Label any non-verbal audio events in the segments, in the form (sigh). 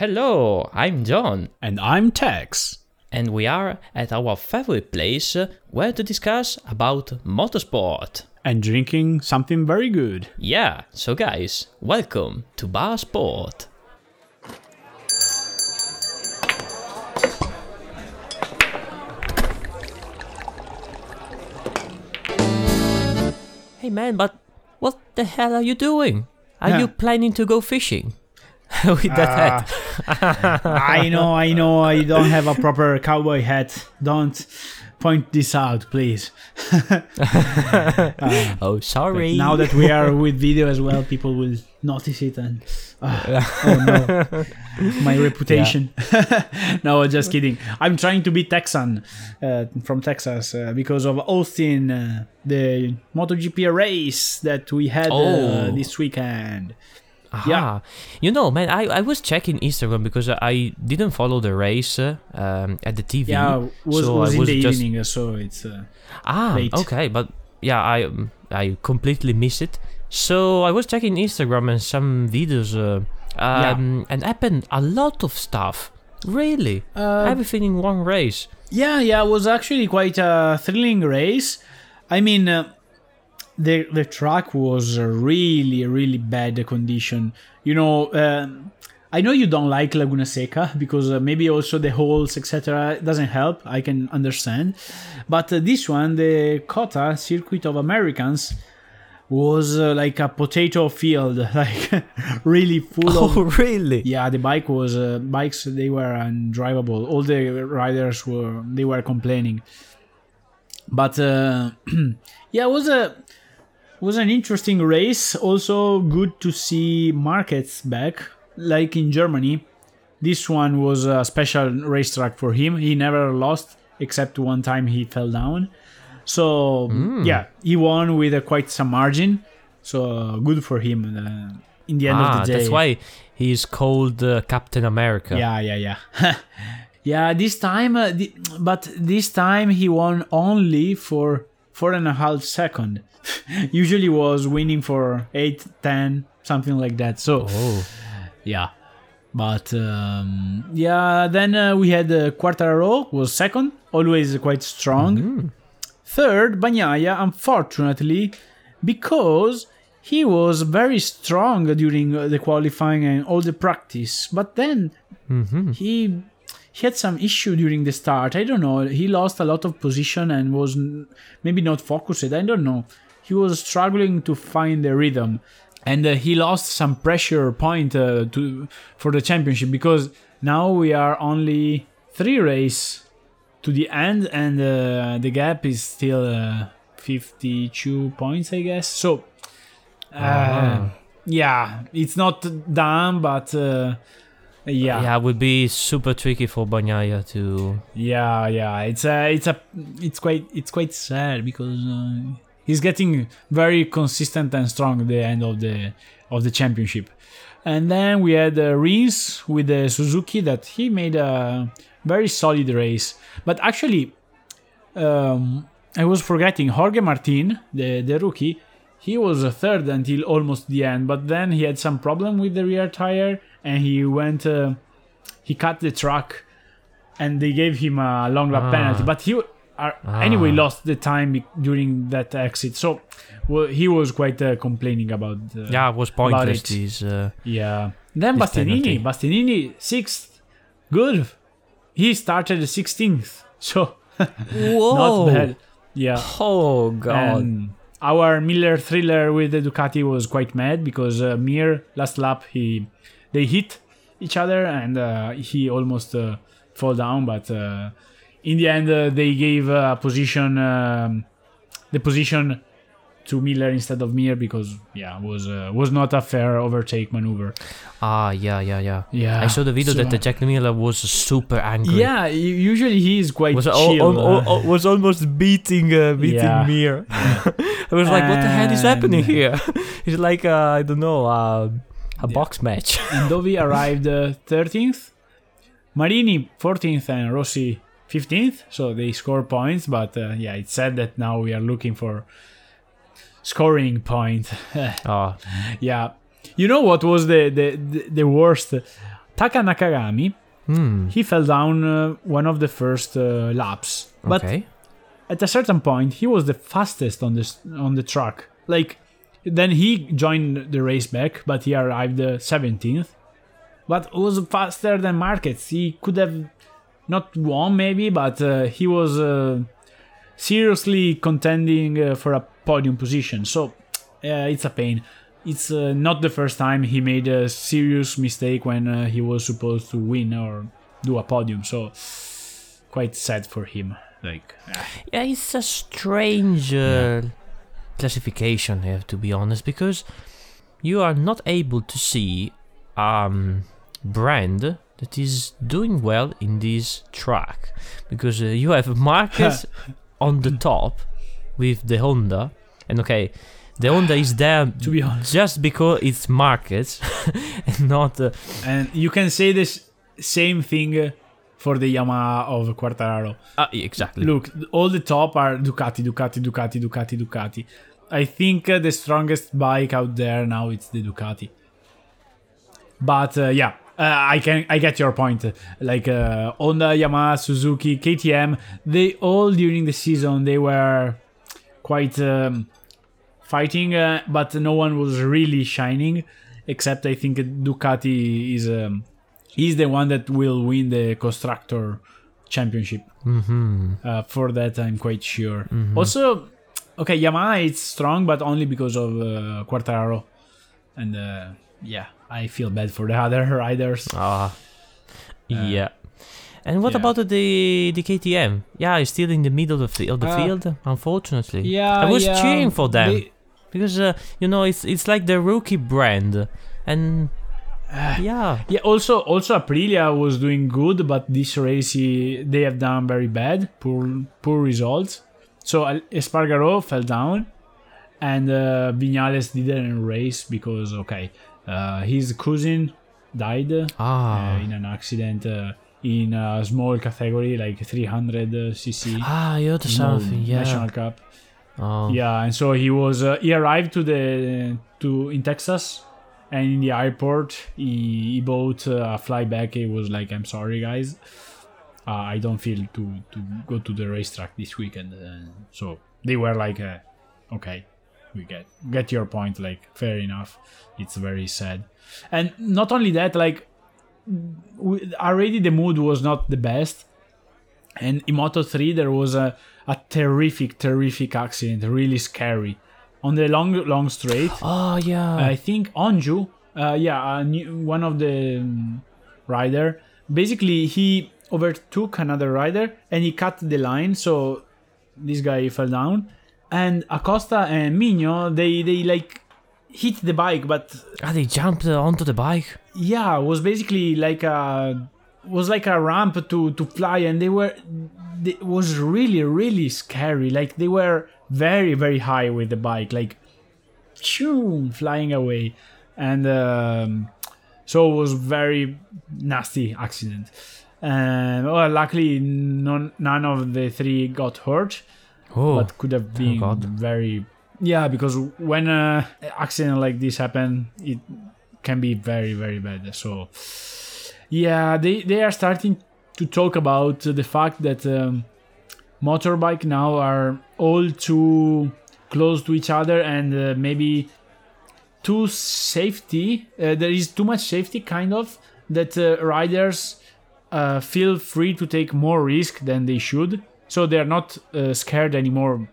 Hello, I'm John, And I'm Tex. and we are at our favorite place uh, where to discuss about motorsport. And drinking something very good. Yeah, so guys, welcome to Bar Sport. Hey man, but what the hell are you doing? Are Yeah. you planning to go fishing? (laughs) With that hat. I know, I know, I don't have a proper cowboy hat. Don't point this out, please. (laughs) Oh, sorry. Now that we are with video as well, people will notice it and. ah, oh no. My (laughs) reputation. (laughs) no, just kidding. I'm trying to be Texan uh, from Texas uh, because of Austin, uh, the MotoGP race that we had uh, Oh. this weekend. Aha. Yeah. You know, man, I, I was checking Instagram because I didn't follow the race uh, um, at the TV. Yeah, was, so was I in was the just- evening, so it's. Uh, Ah, late. okay, but yeah, I um, I completely missed it. So I was checking Instagram and some videos, uh, um, and happened a lot of stuff. Really, uh, everything in one race. Yeah, yeah, it was actually quite a thrilling race. I mean, uh, the the track was really really bad condition. You know, um, I know you don't like Laguna Seca because uh, maybe also the holes etc. doesn't help. I can understand, but uh, this one, the Cota Circuit of Americas, was uh, like a potato field, (laughs) like really full of Oh, (laughs) really? yeah, the bike was uh, bikes. They were undrivable. All the riders were they were complaining. But uh, (clears throat) yeah, it was a was an interesting race. Also, good to see Marquez back, like in Germany. This one was a special racetrack for him. He never lost except one time he fell down. So yeah, he won with uh, quite some margin. So uh, good for him. Uh, in the end ah, of the day, that's why he's called uh, Captain America. yeah, yeah, yeah. (laughs) yeah, this time, uh, but this time he won only for four and a half second. (laughs) Usually was winning for eight, ten, something like that. So Oh. yeah, but um, yeah. Then uh, we had uh, Quartararo was second, always quite strong. Third, Bagnaia, unfortunately, because he was very strong during the qualifying and all the practice, but then Mm-hmm. he he had some issue during the start. I don't know. He lost a lot of position and was maybe not focused. I don't know. He was struggling to find the rhythm, and uh, he lost some pressure point uh, to for the championship because now we are only three race to the end, and uh, the gap is still uh, 52 points, I guess. So. Uh, Ah. Yeah, it's not done, but uh, yeah, Yeah, it would be super tricky for Bagnaia to. yeah, yeah. It's a, it's a, it's quite, it's quite sad because uh, he's getting very consistent and strong at the end of the of the championship. And then we had uh, Rins with the Suzuki that he made a very solid race. But actually, um, I was forgetting Jorge Martin, the the rookie. He was a third until almost the end, but then he had some problem with the rear tire and he went. Uh, he cut the track and they gave him a long lap Ah. penalty. But he uh, anyway Ah. lost the time during that exit. So well, he was quite uh, complaining about. Uh, Yeah, it was pointless. These. Uh, yeah. Then Bastianini. Bastianini sixth, good. He started sixteenth, (laughs) so (laughs) whoa! not bad. Yeah. Oh god. And our Miller thriller with the Ducati was quite mad because uh, Mir last lap he they hit each other and uh, he almost uh, fall down, but uh, in the end uh, they gave a position um, the position to Miller instead of Mir because yeah was uh, was not a fair overtake maneuver. Ah, yeah, yeah, yeah. Yeah, I saw the video that the Jack Miller was super angry. Yeah, usually he is quite Was, chill. al- al- uh, al- was almost beating uh, beating Yeah. Mir. (laughs) I was like, what the hell is happening here? (laughs) it's like uh, I don't know, uh, a box match. (laughs) and Dovi arrived uh, 13th, Marini 14th, and Rossi 15th. So they score points, but uh, yeah, it's sad that now we are looking for scoring point. oh, (laughs) yeah, you know what was the the, the, worst Taka Nakagami, Hmm. he fell down uh, one of the first uh, laps, but okay. at a certain point he was the fastest on this on the track. Like then he joined the race back, but he arrived uh, 17th. But was faster than Marquez. He could have not won maybe, but uh, he was uh, seriously contending uh, for a podium position. So it's a pain. It's uh, not the first time he made a serious mistake when uh, he was supposed to win or do a podium. So quite sad for him. Like ah. Yeah, it's a strange uh, classification, I have to be honest, because you are not able to see um brand that is doing well in this track because uh, you have (laughs) Marquez on the top with the Honda, and okay, the Honda is there to be honest. just because it's Marquez (laughs) and not. Uh, And you can say this same thing for the Yamaha of Quartararo. uh, exactly. Look, all the top are Ducati, Ducati, Ducati, Ducati, Ducati. I think uh, the strongest bike out there now it's the Ducati. But uh, yeah, I can I get your point. Like uh, Honda, Yamaha, Suzuki, KTM, they all during the season they were quite um, fighting, uh, but no one was really shining. Except I think Ducati is um, is the one that will win the constructor championship. hmm Uh, for that, I'm quite sure. Also, okay, Yamaha is strong, but only because of uh, Quartararo, and uh, yeah, I feel bad for the other riders. Ah, yeah. And what yeah. about the the KTM? Yeah, it's still in the middle of the, of the Uh, field, unfortunately. Yeah, I was yeah, cheering for them they- because uh, you know it's it's like the rookie brand, and yeah, yeah, also also Aprilia was doing good, but this race he, they have done very bad, poor poor results. So Espargaro fell down, and uh, Vinales didn't race because okay, uh, his cousin died. ah, uh, in an accident uh, in a small category like 300 cc ah, you heard something, yeah. national cup. Oh, yeah and so he was uh, he arrived to the to in texas and in the airport he, he bought uh, a flyback he was like i'm sorry guys. Uh, i don't feel to to go to the racetrack this weekend. Uh, so they were like uh, okay we get get your point like fair enough. It's very sad. And not only that like we, already the mood was not the best. And in moto 3 there was a, a terrific terrific accident really scary. On the long long straight (gasps) oh yeah. i think Öncü uh, yeah new, one of the um, rider basically he overtook another rider and he cut the line so this guy fell down and acosta and Migno they they like hit the bike but ah, they jumped uh, onto the bike. yeah it was basically like a was like a ramp to to fly and they were they, it was really really scary. Like they were very very high with the bike like shoo, flying away. And um, so it was very nasty accident. And well luckily none, none of the three got hurt Oh, but could have been God. very yeah because when a accident like this happen it can be very very bad so yeah they they are starting to talk about the fact that um, motorbike now are all too close to each other and uh, maybe too safety uh, there is too much safety kind of that uh, riders uh, feel free to take more risk than they should so they're not uh, scared anymore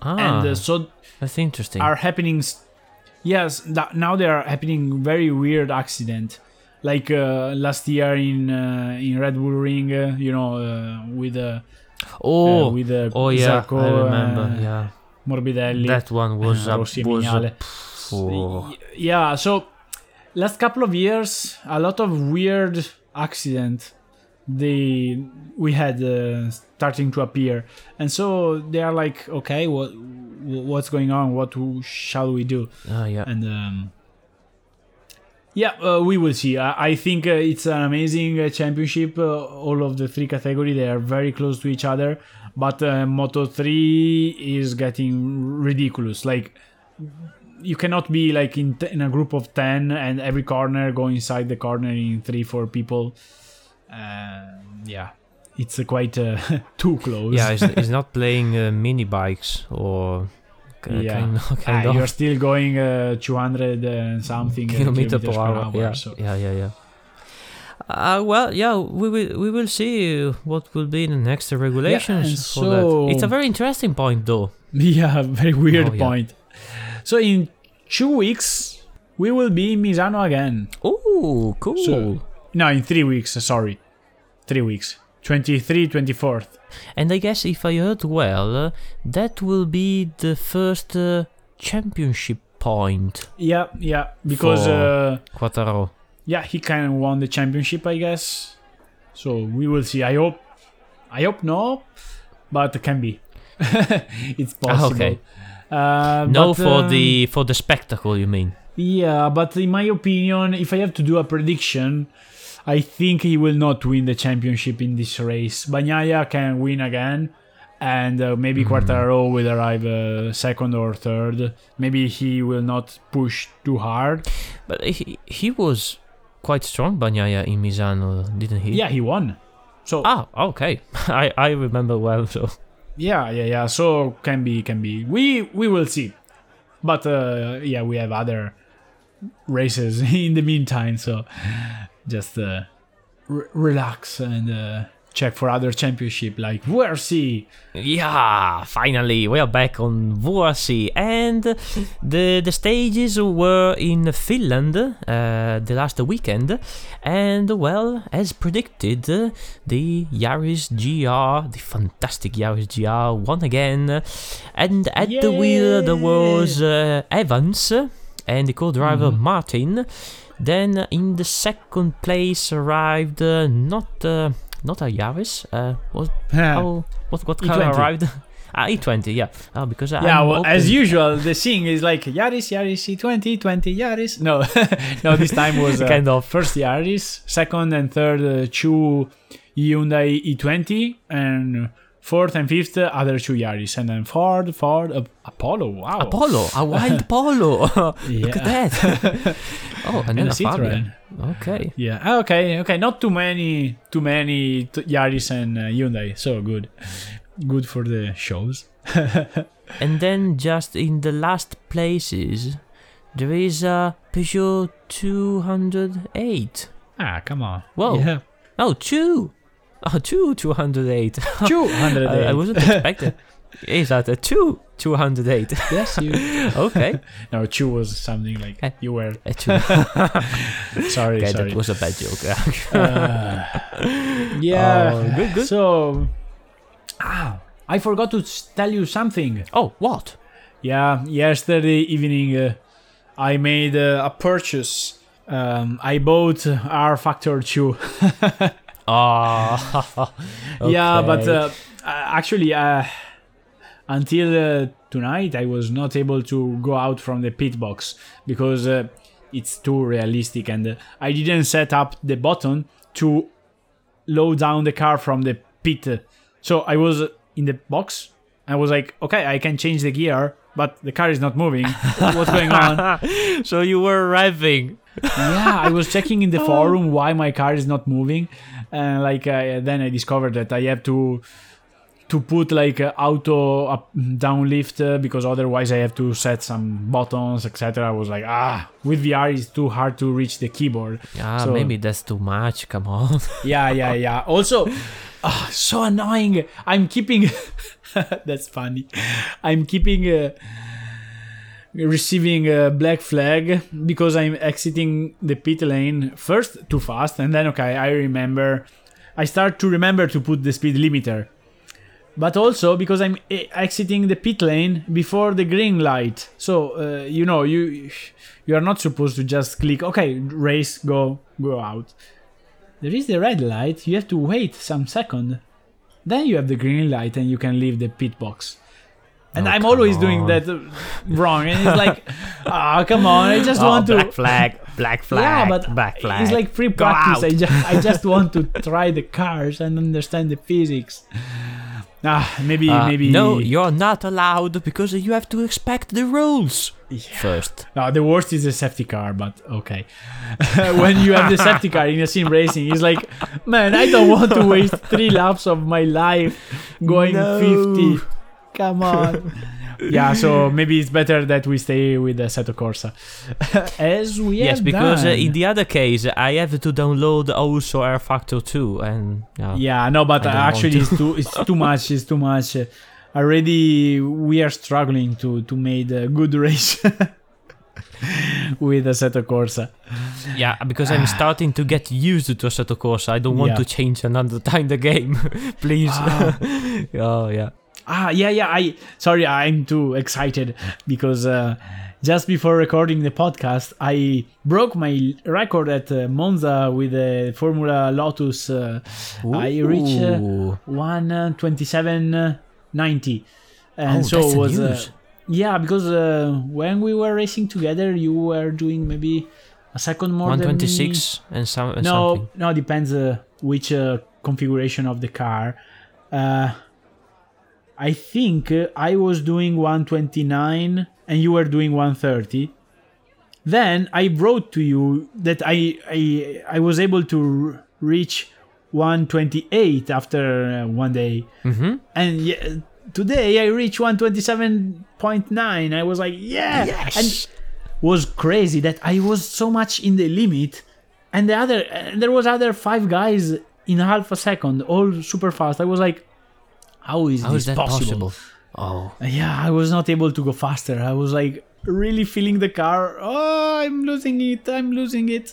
ah, and uh, so that's interesting. are happening yes that now they are happening very weird accident like uh, last year in uh, in red bull ring uh, you know uh, with uh, oh, with uh, oh yeah, Zarco, I remember. yeah, morbidelli that one was uh, a Rossi was a, oh. Yeah so last couple of years a lot of weird accident they we had uh, starting to appear. And so they are like okay what what's going on? What shall we do? Ah, yeah. and um, yeah uh, we will see. I, I think uh, it's an amazing uh, championship uh, all of the three category. They are very close to each other. But uh, moto 3 is getting ridiculous. Like you cannot be like in t- in a group of ten and every corner go inside the corner in three four people. Uh, yeah, it's uh, quite uh, (laughs) too close. Yeah, he's, (laughs) he's not playing uh, mini bikes or uh, Yeah. kind, of- (laughs) Ah, kind of you're still going uh, 200 and something kilometer per kilometers hour. yeah, so yeah, yeah, yeah. Uh, well, yeah, we will we will see what will be the next regulations and for that. It's a very interesting point, though. yeah, very weird Oh, yeah. point. So in two weeks we will be in Misano again. Oh, cool. So- No, in three weeks. Sorry, three weeks. 23, 24th. and I guess if I heard well, uh, that will be the first uh, championship point. Yeah, yeah, because uh, Quartararo. yeah, he kind of won the championship, I guess. So we will see. I hope, I hope no, but it can be. (laughs) it's possible. Ah, okay. Uh, No, but, for um, the for the spectacle, you mean? Yeah, but in my opinion, if I have to do a prediction, I think he will not win the championship in this race. Bagnaia can win again, and uh, maybe Mhm. Quartararo will arrive uh, second or third. Maybe he will not push too hard. But he, he was quite strong, Bagnaia, in Misano, didn't he? Yeah, he won. So Ah, okay. (laughs) I, I remember well, so. yeah, yeah, yeah. So can be, can be. We we will see. But uh, yeah, we have other races (laughs) in the meantime. So just uh, re- relax and uh, check for other championship like WRC. Yeah, finally, we are back on Vuosi, and the the stages were in Finland uh, the last weekend, and well, as predicted, the Yaris GR, the fantastic Yaris GR, won again, and at the wheel there was uh, Evans and the co-driver Mhm. Martin. Then in the second place arrived uh, not uh, not a Yaris, uh, was (laughs) Oh, what what car i20. arrived? (laughs) Ah, i20, yeah. Oh, because yeah, I'm well, as usual, the thing is like Yaris, Yaris, i20, 20 Yaris. No, (laughs) no, this time was uh, kind of. first Yaris, second and third uh, two Hyundai i20, and fourth and fifth other two Yaris, and then Ford, Ford, uh, Apollo. Wow, Apollo, a (laughs) wild Polo. (laughs) Look at that. (laughs) oh, and, and then a Fabia. Citroen. Okay. Yeah. ah, Okay. Okay. Not too many. Too many t- Yaris and uh, Hyundai. So good. Good for the shows. And then just in the last places, there is a Peugeot 208. ah, come on. Whoa. Yeah. Oh, two. (laughs) Oh, two 208. Two hundred. (laughs) I, I wasn't expecting. (laughs) Is that a two 208? Yes, you. okay. No, two was something like Eh. you were. A two. Sorry, okay, sorry. that was a bad joke. Uh, yeah. Oh, good, good. So, ah, I forgot to tell you something. oh, what? Yeah, yesterday evening, uh, I made uh, a purchase. Um, I bought rFactor 2. Ah, (laughs) Yeah, but uh, uh, actually, uh, until uh, tonight, I was not able to go out from the pit box because uh, it's too realistic, and uh, I didn't set up the button to load down the car from the pit. So I was in the box. I was like, okay, I can change the gear, but the car is not moving. What's going on? (laughs) so you were revving. yeah, I was checking in the (laughs) forum why my car is not moving, and like uh, then I discovered that I have to to put like uh, auto up, down lift uh, because otherwise I have to set some buttons, etc. I was like, ah, with VR it's too hard to reach the keyboard. Yeah, So- maybe that's too much. Come on. (laughs) Yeah, yeah, yeah. Also, ah, so annoying. I'm keeping. (laughs) that's funny. I'm keeping. Uh, receiving a black flag because I'm exiting the pit lane first too fast and then okay I remember I start to remember to put the speed limiter but also because I'm exiting the pit lane before the green light. So uh, you know you you are not supposed to just click okay race go go out. There is the red light. You have to wait some second. Then you have the green light and you can leave the pit box. And Oh, I'm always doing that uh, wrong. And it's like (laughs) ah come on I just Oh, want to black flag, black (laughs) flag, yeah, but black flag. it's like free practice. I just, I just (laughs) want to try the cars and understand the physics. Ah, maybe Uh, maybe No, you're not allowed because you have to expect the rules Yeah. first. No, the worst is the safety car, but okay. (laughs) when you have the safety car in a sim racing, it's like, man, I don't want to waste three laps of my life going No. 50. Come on. (laughs) yeah, so maybe it's better that we stay with the Assetto Corsa. (laughs) As we yes, have because uh, in the other case, I have to download also rFactor 2, and yeah. Yeah, no, but uh, actually, it's too it's too much. It's too much. Uh, already, we are struggling to to make a good race (laughs) with the Assetto Corsa. Yeah, because I'm starting to get used to Assetto Corsa. I don't want Yeah. to change another (laughs) time the game, please. Ah. oh yeah. Ah, yeah, yeah. I sorry, I'm too excited because uh, just before recording the podcast, I broke my record at uh, Monza with the Formula Lotus. Uh, I reached uh, one twenty-seven ninety, and oh, so it was. Uh, news. yeah, because uh, when we were racing together, you were doing maybe a second more than me. 126 and some and no, something. no, depends uh, which uh, configuration of the car. Uh, I think I was doing 129 and you were doing 130. Then I wrote to you that I I, I was able to r- reach 128 after uh, one day, Mm-hmm. and today I reached 127.9. I was like, yeah, Yes. and was crazy that I was so much in the limit, and the other and there was other five guys in half a second, all super fast. I was like, how is How this is possible? possible? Oh, Yeah, I was not able to go faster. I was like really feeling the car. Oh, I'm losing it. I'm losing it.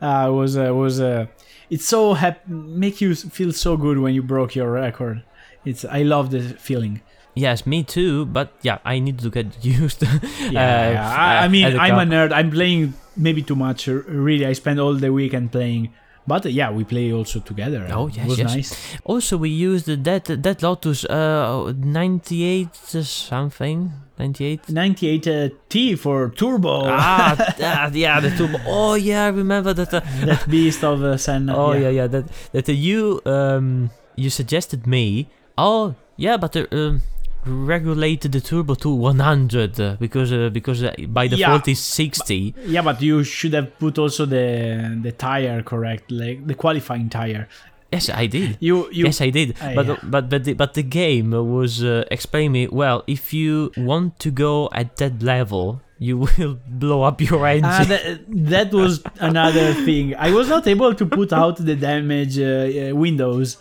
Uh, it was uh, was uh, it's so hap- make you feel so good when you broke your record. It's I love the feeling. yes, me too. But yeah, I need to get (laughs) used. Yeah, uh, yeah. I, I mean, I'm a nerd. I'm playing maybe too much. Really, I spend all the weekend playing. But uh, yeah, we play also together. Oh, It yes, was yes. nice. Also, we used that that Lotus uh 98 something 98. 98 uh, T for turbo. ah, that- (laughs) yeah, the turbo. Oh yeah, I remember that. Uh, that beast of uh, Senna. oh yeah, yeah, that that uh, you um you suggested me. Oh yeah, but uh, um, regulated the turbo to 100 uh, because uh, because uh, by default Yeah, it's 60. Yeah, but you should have put also the the tire correct, like the qualifying tire. Yes, I did. You you yes, I did. Ah, but, yeah. but but the, but the game was uh, explaining me well. If you want to go at that level, you (laughs) will blow up your engine. Ah, that, that was another thing. I was not able to put out the damage uh, uh, windows,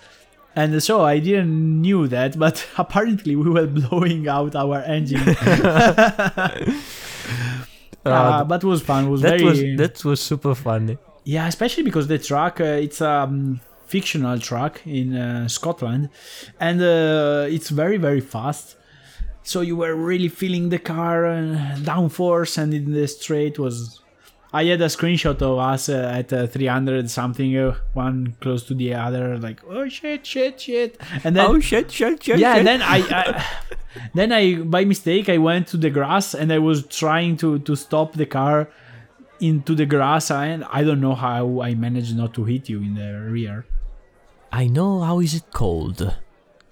and so I didn't knew that. But (laughs) apparently, we were blowing out our engine. (laughs) (laughs) Uh, but it was fun. It was that very was that was super funny. yeah, especially because the track uh, it's a um, fictional track in uh, Scotland, and uh, it's very very fast. So you were really feeling the car uh, downforce, and in the straight was. I had a screenshot of us uh, at uh, 300 something, uh, one close to the other, like oh shit, shit, shit, and then oh shit, shit, shit. yeah, shit. and then I, I (laughs) then I by mistake I went to the grass and I was trying to to stop the car into the grass and I don't know how I managed not to hit you in the rear. I know how is it called.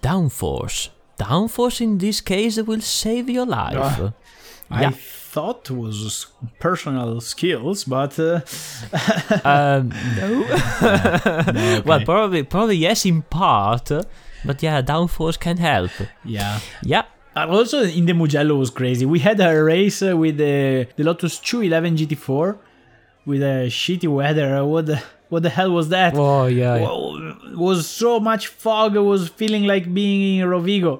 Downforce. Downforce in this case will save your life. I Yeah. Thought was personal skills, but uh, (laughs) um, no. no, (laughs) (laughs) Well, probably probably yes in part, uh, but yeah, downforce can help. yeah. Yeah. Uh, Also, in the Mugello was crazy. We had a race uh, with the, the Lotus 211 GT4 with a shitty weather. What the what the hell was that? Oh yeah. yeah. Whoa, it was so much fog. I was feeling like being in Rovigo.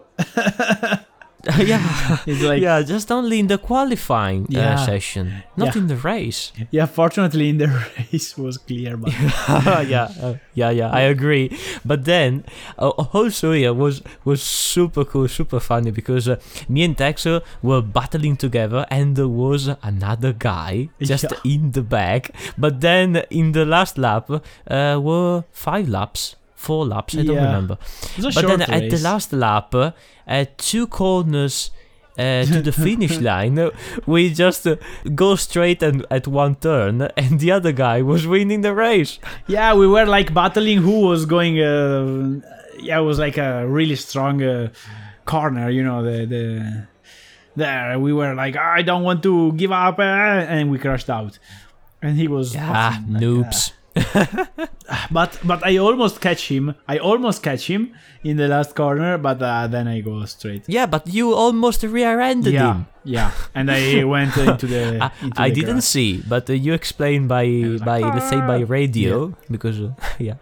(laughs) yeah. (laughs) It's like yeah, just only in the qualifying uh, session, not Yeah. in the race. (laughs) Yeah, fortunately in the race was clear, but yeah, uh, yeah, yeah. I agree. But then uh, also yeah was was super cool, super funny because uh, me and Texo were battling together, and there was another guy just Yeah. in the back. But then in the last lap uh, were five laps. Four laps, I don't Yeah. remember. But then at the last lap, uh, at two corners uh, to the (laughs) finish line, uh, we just uh, go straight and at one turn, and the other guy was winning the race. yeah, we were like battling who was going uh, yeah, it was like a really strong uh, corner. You know, the the there we were like, I don't want to give up, uh, and we crashed out. And he was Ah, laughing like, noobs. (laughs) but but I almost catch him. I almost catch him in the last corner, but uh, then I go straight. Yeah, but you almost rear-ended yeah, him. yeah. And I (laughs) went into the. I, into I the didn't grass. see, but uh, you explained by like, by let's say by "Ah." radio because uh, (laughs) yeah,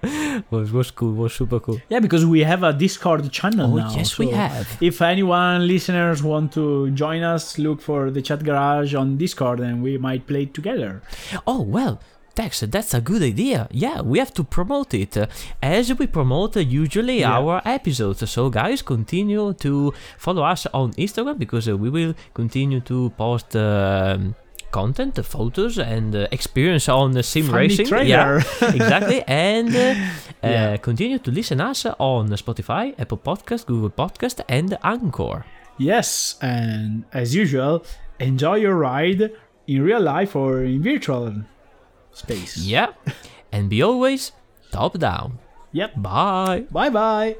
was was cool, was super cool. Yeah, because we have a Discord channel Oh now. yes, we have. If anyone listeners want to join us, look for the chat garage on Discord, and we might play together. Oh well. Tex, that's a good idea. Yeah, we have to promote it uh, as we promote uh, usually Yeah. our episodes. So, guys, continue to follow us on Instagram because uh, we will continue to post um content, photos, and uh, experience on uh, sim Funny racing. trailer. Yeah, (laughs) exactly. And uh, Yeah. continue to listen us on Spotify, Apple Podcast, Google Podcast, and Anchor. Yes, and as usual, enjoy your ride in real life or in virtual space. Yeah, and be always top down. Yep. Bye. Bye bye.